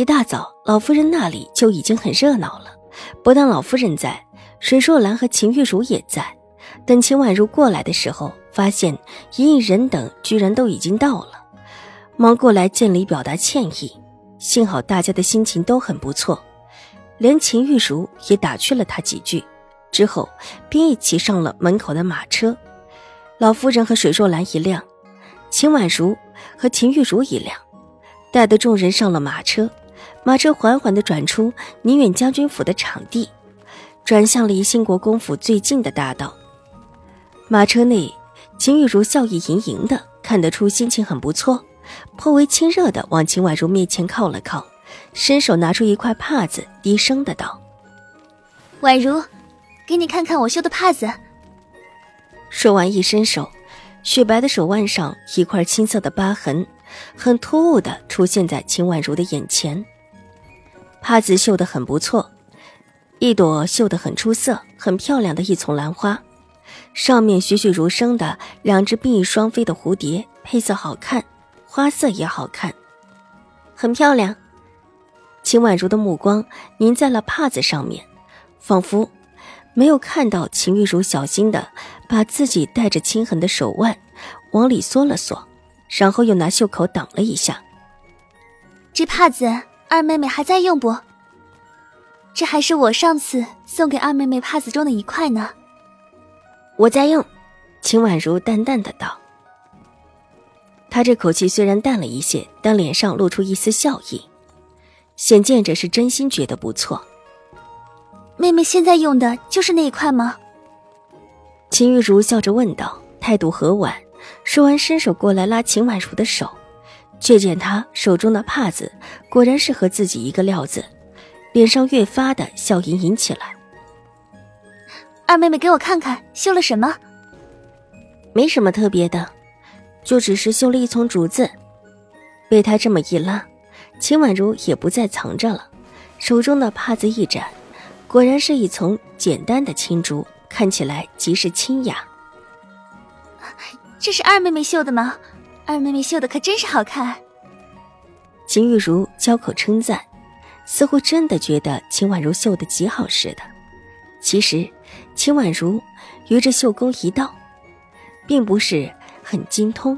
一大早，老夫人那里就已经很热闹了。不但老夫人在，水若兰和秦玉茹也在。等秦婉如过来的时候，发现一应人等居然都已经到了，忙过来见礼表达歉意。幸好大家的心情都很不错，连秦玉茹也打趣了他几句，之后便一起上了门口的马车。老夫人和水若兰一辆，秦婉如和秦玉茹一辆，带着众人上了马车。马车缓缓地转出宁远将军府的场地，转向离兴国公府最近的大道。马车内，秦玉茹笑意盈盈的，看得出心情很不错，颇为亲热的往秦婉如面前靠了靠，伸手拿出一块帕子，低声的道：“婉如，给你看看我绣的帕子。”说完，一伸手，雪白的手腕上一块青色的疤痕，很突兀的出现在秦婉如的眼前。帕子绣得很不错，一朵绣得很出色、很漂亮的一丛兰花，上面栩栩如生的两只并翼双飞的蝴蝶，配色好看，花色也好看，很漂亮。秦婉如的目光凝在了帕子上面，仿佛没有看到秦玉茹小心的把自己带着青痕的手腕往里缩了缩，然后又拿袖口挡了一下。这帕子。二妹妹还在用不？这还是我上次送给二妹妹帕子中的一块呢。我在用，秦婉如淡淡的道。她这口气虽然淡了一些，但脸上露出一丝笑意，显见着是真心觉得不错。妹妹现在用的就是那一块吗？秦玉茹笑着问道，态度和婉。说完，伸手过来拉秦婉如的手。却见他手中的帕子果然是和自己一个料子，脸上越发的笑盈盈起来。二妹妹，给我看看绣了什么？没什么特别的，就只是绣了一丛竹子。被他这么一拉，秦婉如也不再藏着了，手中的帕子一展，果然是一丛简单的青竹，看起来极是清雅。这是二妹妹绣的吗？二妹妹绣的可真是好看。秦玉茹交口称赞，似乎真的觉得秦婉如绣的极好似的。其实，秦婉如于这绣工一道，并不是很精通，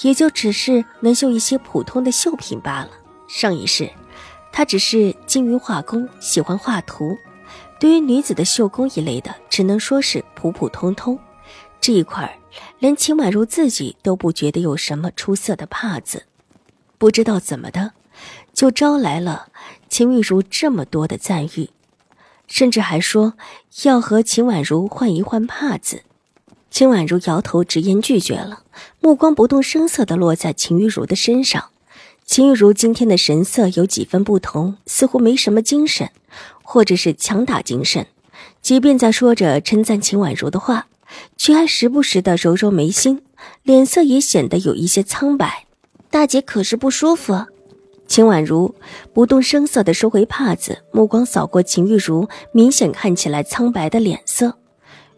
也就只是能绣一些普通的绣品罢了。上一世，她只是精于画工，喜欢画图，对于女子的绣工一类的，只能说是普普通通。这一块儿连秦婉如自己都不觉得有什么出色的帕子，不知道怎么的，就招来了秦玉茹这么多的赞誉，甚至还说要和秦婉如换一换帕子。秦婉如摇头直言拒绝了，目光不动声色地落在秦玉茹的身上。秦玉茹今天的神色有几分不同，似乎没什么精神，或者是强打精神。即便在说着称赞秦婉如的话。却还时不时的揉揉眉心，脸色也显得有一些苍白。大姐可是不舒服？秦婉如不动声色的收回帕子，目光扫过秦玉茹明显看起来苍白的脸色。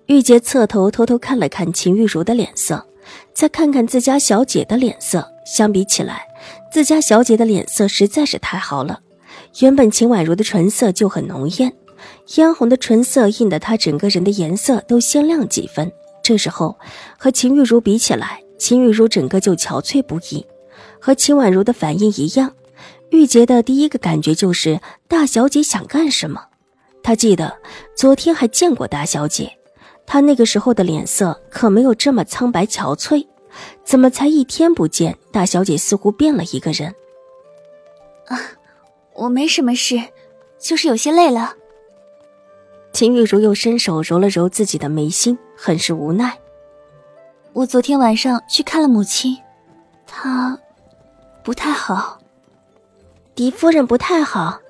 玉洁侧头偷偷看了看秦玉茹的脸色，再看看自家小姐的脸色，相比起来，自家小姐的脸色实在是太好了。原本秦婉如的唇色就很浓艳。嫣红的唇色映得她整个人的颜色都鲜亮几分。这时候和秦玉茹比起来，秦玉茹整个就憔悴不已。和秦婉如的反应一样，玉洁的第一个感觉就是大小姐想干什么。她记得昨天还见过大小姐，她那个时候的脸色可没有这么苍白憔悴。怎么才一天不见，大小姐似乎变了一个人？啊，我没什么事，就是有些累了。秦玉茹又伸手揉了揉自己的眉心，很是无奈。我昨天晚上去看了母亲，她不太好。狄夫人不太好。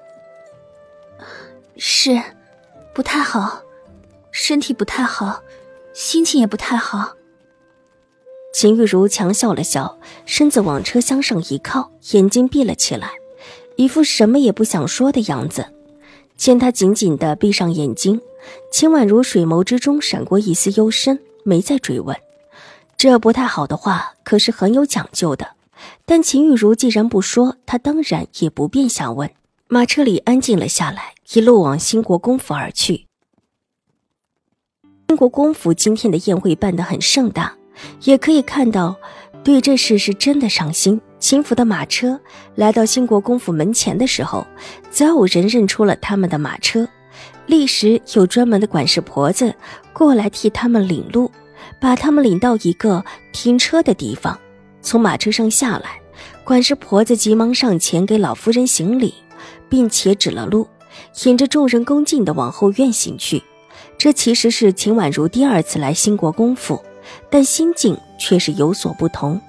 是，不太好，身体不太好，心情也不太好。秦玉茹强笑了笑，身子往车厢上一靠，眼睛闭了起来，一副什么也不想说的样子。见他紧紧的闭上眼睛，秦婉如水眸之中闪过一丝幽深，没再追问。这不太好的话，可是很有讲究的。但秦玉茹既然不说，他当然也不便想问。马车里安静了下来，一路往兴国公府而去。兴国公府今天的宴会办得很盛大。也可以看到，对这事是真的上心。秦府的马车来到兴国公府门前的时候，早有人认出了他们的马车，立时有专门的管事婆子过来替他们领路，把他们领到一个停车的地方。从马车上下来，管事婆子急忙上前给老夫人行礼，并且指了路，引着众人恭敬地往后院行去。这其实是秦婉如第二次来兴国公府。但心境却是有所不同，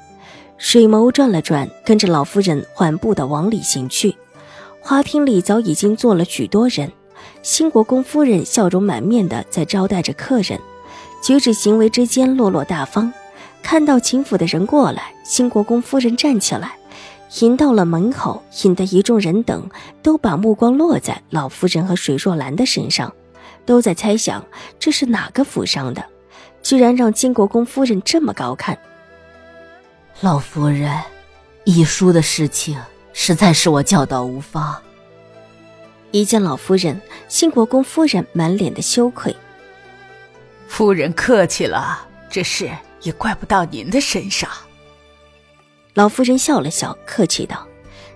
水眸转了转，跟着老夫人缓步的往里行去。花厅里早已经坐了许多人，新国公夫人笑容满面的在招待着客人，举止行为之间落落大方。看到秦府的人过来，新国公夫人站起来，迎到了门口，引得一众人等都把目光落在老夫人和水若兰的身上，都在猜想这是哪个府上的。居然让金国公夫人这么高看，老夫人，遗书的事情实在是我教导无方。一见老夫人，新国公夫人满脸的羞愧。夫人客气了，这事也怪不到您的身上。老夫人笑了笑，客气道：“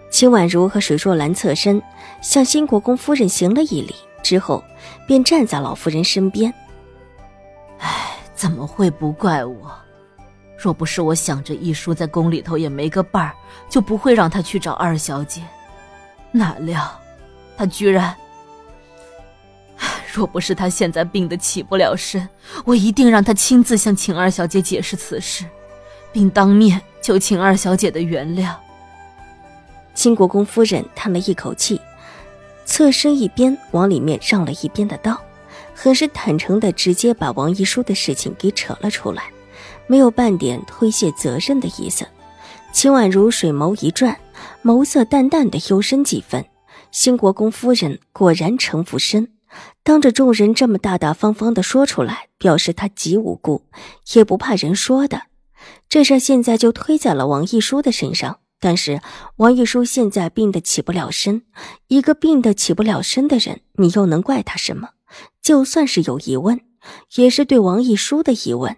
秦婉如和水若兰侧身向新国公夫人行了一礼，之后便站在老夫人身边。”哎怎么会不怪我？若不是我想着一叔在宫里头也没个伴儿，就不会让他去找二小姐。哪料，他居然…… 若不是他现在病得起不了身，我一定让他亲自向秦二小姐解释此事，并当面求秦二小姐的原谅。秦国公夫人叹了一口气，侧身一边往里面让了一边的道。很是坦诚的，直接把王一书的事情给扯了出来，没有半点推卸责任的意思。秦婉如水眸一转，眸色淡淡的幽深几分。兴国公夫人果然城府深，当着众人这么大大方方的说出来，表示她极无辜，也不怕人说的。这事现在就推在了王一书的身上，但是王一书现在病得起不了身，一个病得起不了身的人，你又能怪他什么？就算是有疑问，也是对王一书的疑问。